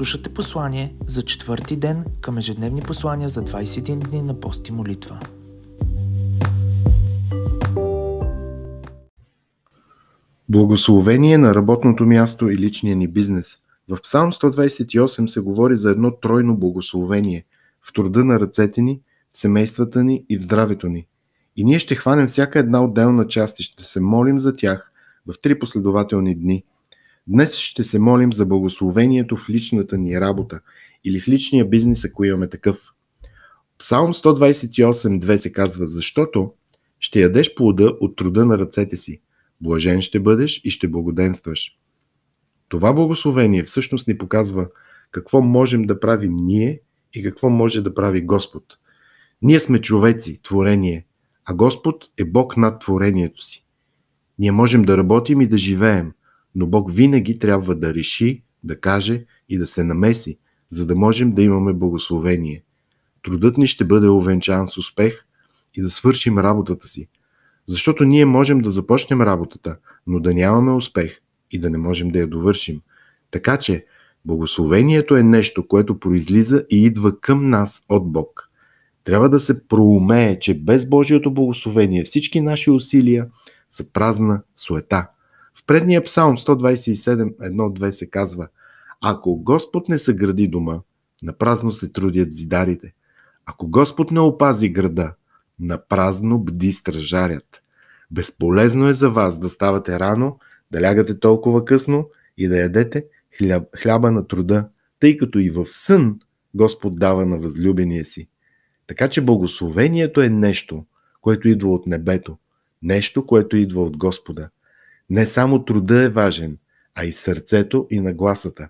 Слушате послание за четвърти ден към ежедневни послания за 21 дни на пост и молитва. Благословение на работното място и личния ни бизнес. В Псалм 128 се говори за едно тройно благословение в труда на ръцете ни, в семействата ни и в здравето ни. И ние ще хванем всяка една отделна част и ще се молим за тях в три последователни дни – Днес ще се молим за благословението в личната ни работа или в личния бизнес, ако имаме такъв. Псалм 128.2 се казва, защото ще ядеш плода от труда на ръцете си. Блажен ще бъдеш и ще благоденстваш. Това благословение всъщност ни показва какво можем да правим ние и какво може да прави Господ. Ние сме човеци, творение, а Господ е Бог над творението си. Ние можем да работим и да живеем, но Бог винаги трябва да реши, да каже и да се намеси, за да можем да имаме благословение. Трудът ни ще бъде овенчан с успех и да свършим работата си. Защото ние можем да започнем работата, но да нямаме успех и да не можем да я довършим. Така че, благословението е нещо, което произлиза и идва към нас от Бог. Трябва да се проумее, че без Божието благословение всички наши усилия са празна суета – в предния псалм 127.1.2 се казва Ако Господ не съгради дома, на празно се трудят зидарите. Ако Господ не опази града, на празно бди стражарят. Безполезно е за вас да ставате рано, да лягате толкова късно и да ядете хляб, хляба на труда, тъй като и в сън Господ дава на възлюбения си. Така че благословението е нещо, което идва от небето, нещо, което идва от Господа – не само труда е важен, а и сърцето и нагласата.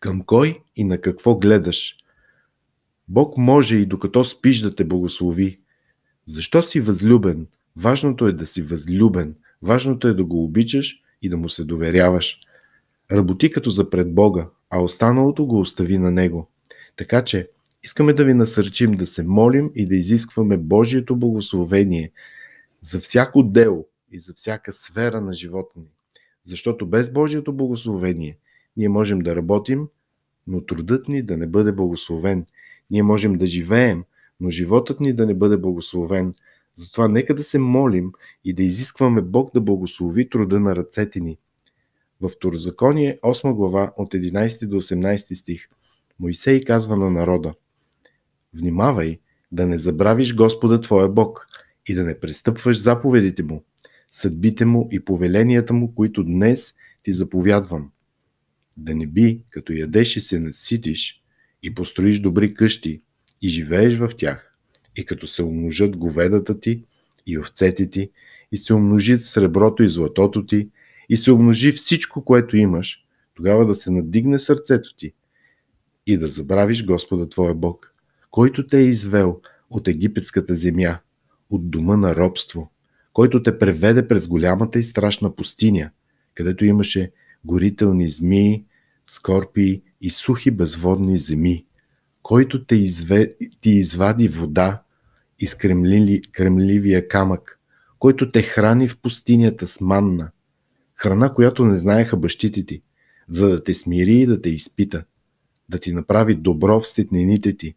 Към кой и на какво гледаш? Бог може и докато спиш да те благослови. Защо си възлюбен? Важното е да си възлюбен. Важното е да го обичаш и да му се доверяваш. Работи като за пред Бога, а останалото го остави на Него. Така че, искаме да ви насърчим да се молим и да изискваме Божието благословение за всяко дело, и за всяка сфера на живота ни. Защото без Божието благословение ние можем да работим, но трудът ни да не бъде благословен. Ние можем да живеем, но животът ни да не бъде благословен. Затова нека да се молим и да изискваме Бог да благослови труда на ръцете ни. В Второзаконие 8 глава от 11 до 18 стих Моисей казва на народа Внимавай да не забравиш Господа Твоя Бог и да не престъпваш заповедите му, съдбите му и повеленията му, които днес ти заповядвам. Да не би, като ядеш и се наситиш и построиш добри къщи и живееш в тях, и като се умножат говедата ти и овцете ти, и се умножи среброто и златото ти, и се умножи всичко, което имаш, тогава да се надигне сърцето ти и да забравиш Господа Твоя Бог, който те е извел от египетската земя, от дома на робство – който те преведе през голямата и страшна пустиня, където имаше горителни змии, скорпии и сухи безводни земи, който те изве, ти извади вода из кремлили, кремливия камък, който те храни в пустинята с манна, храна, която не знаеха бащите ти, за да те смири и да те изпита, да ти направи добро в сетнените ти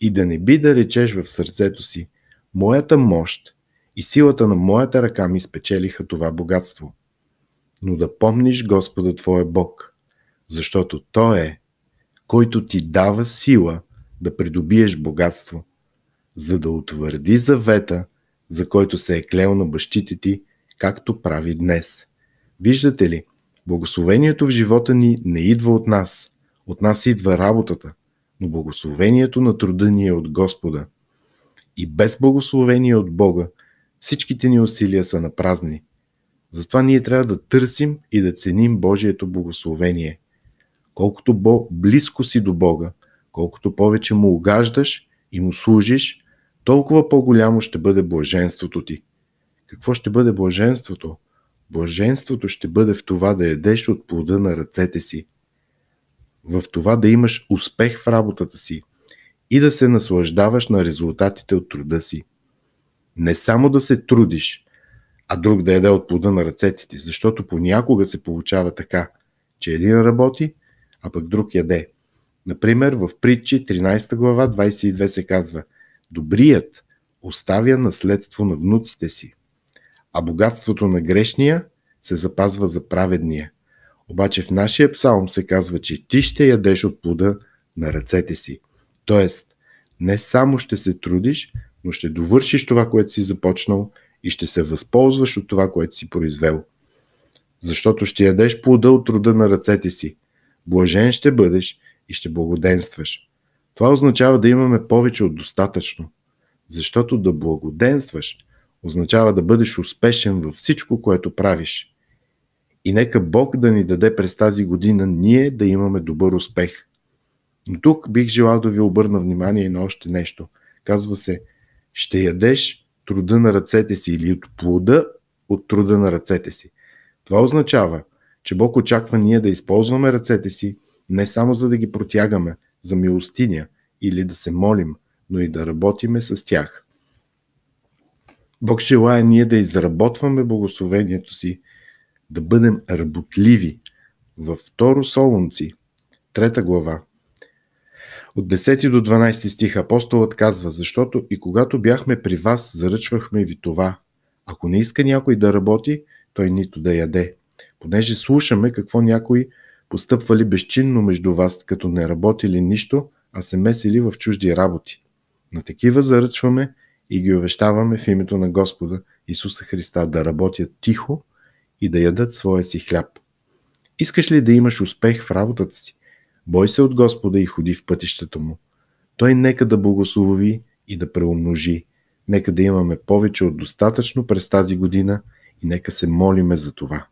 и да не би да речеш в сърцето си, моята мощ и силата на моята ръка ми спечелиха това богатство. Но да помниш Господа Твоя Бог, защото Той е, който ти дава сила да придобиеш богатство, за да утвърди завета, за който се е клел на бащите ти, както прави днес. Виждате ли, благословението в живота ни не идва от нас. От нас идва работата, но благословението на труда ни е от Господа. И без благословение от Бога всичките ни усилия са на празни. Затова ние трябва да търсим и да ценим Божието благословение. Колкото близко си до Бога, колкото повече му угаждаш и му служиш, толкова по-голямо ще бъде блаженството ти. Какво ще бъде блаженството? Блаженството ще бъде в това да ядеш от плода на ръцете си, в това да имаш успех в работата си и да се наслаждаваш на резултатите от труда си. Не само да се трудиш, а друг да яде от плода на ръцете ти, защото понякога се получава така, че един работи, а пък друг яде. Например, в притчи 13 глава 22 се казва Добрият оставя наследство на внуците си, а богатството на грешния се запазва за праведния. Обаче в нашия псалм се казва, че ти ще ядеш от плода на ръцете си. Тоест, не само ще се трудиш, но ще довършиш това, което си започнал и ще се възползваш от това, което си произвел. Защото ще ядеш плода от труда на ръцете си. Блажен ще бъдеш и ще благоденстваш. Това означава да имаме повече от достатъчно. Защото да благоденстваш означава да бъдеш успешен във всичко, което правиш. И нека Бог да ни даде през тази година ние да имаме добър успех. Но тук бих желал да ви обърна внимание на още нещо. Казва се, ще ядеш труда на ръцете си или от плода от труда на ръцете си. Това означава, че Бог очаква ние да използваме ръцете си не само за да ги протягаме за милостиня или да се молим, но и да работиме с тях. Бог желая ние да изработваме благословението си, да бъдем работливи. Във второ Солунци, трета глава, от 10 до 12 стих апостолът казва, защото и когато бяхме при вас, заръчвахме ви това. Ако не иска някой да работи, той нито да яде. Понеже слушаме какво някои постъпвали безчинно между вас, като не работили нищо, а се месили в чужди работи. На такива заръчваме и ги увещаваме в името на Господа Исуса Христа да работят тихо и да ядат своя си хляб. Искаш ли да имаш успех в работата си? Бой се от Господа и ходи в пътищата му. Той нека да благослови и да преумножи. Нека да имаме повече от достатъчно през тази година и нека се молиме за това.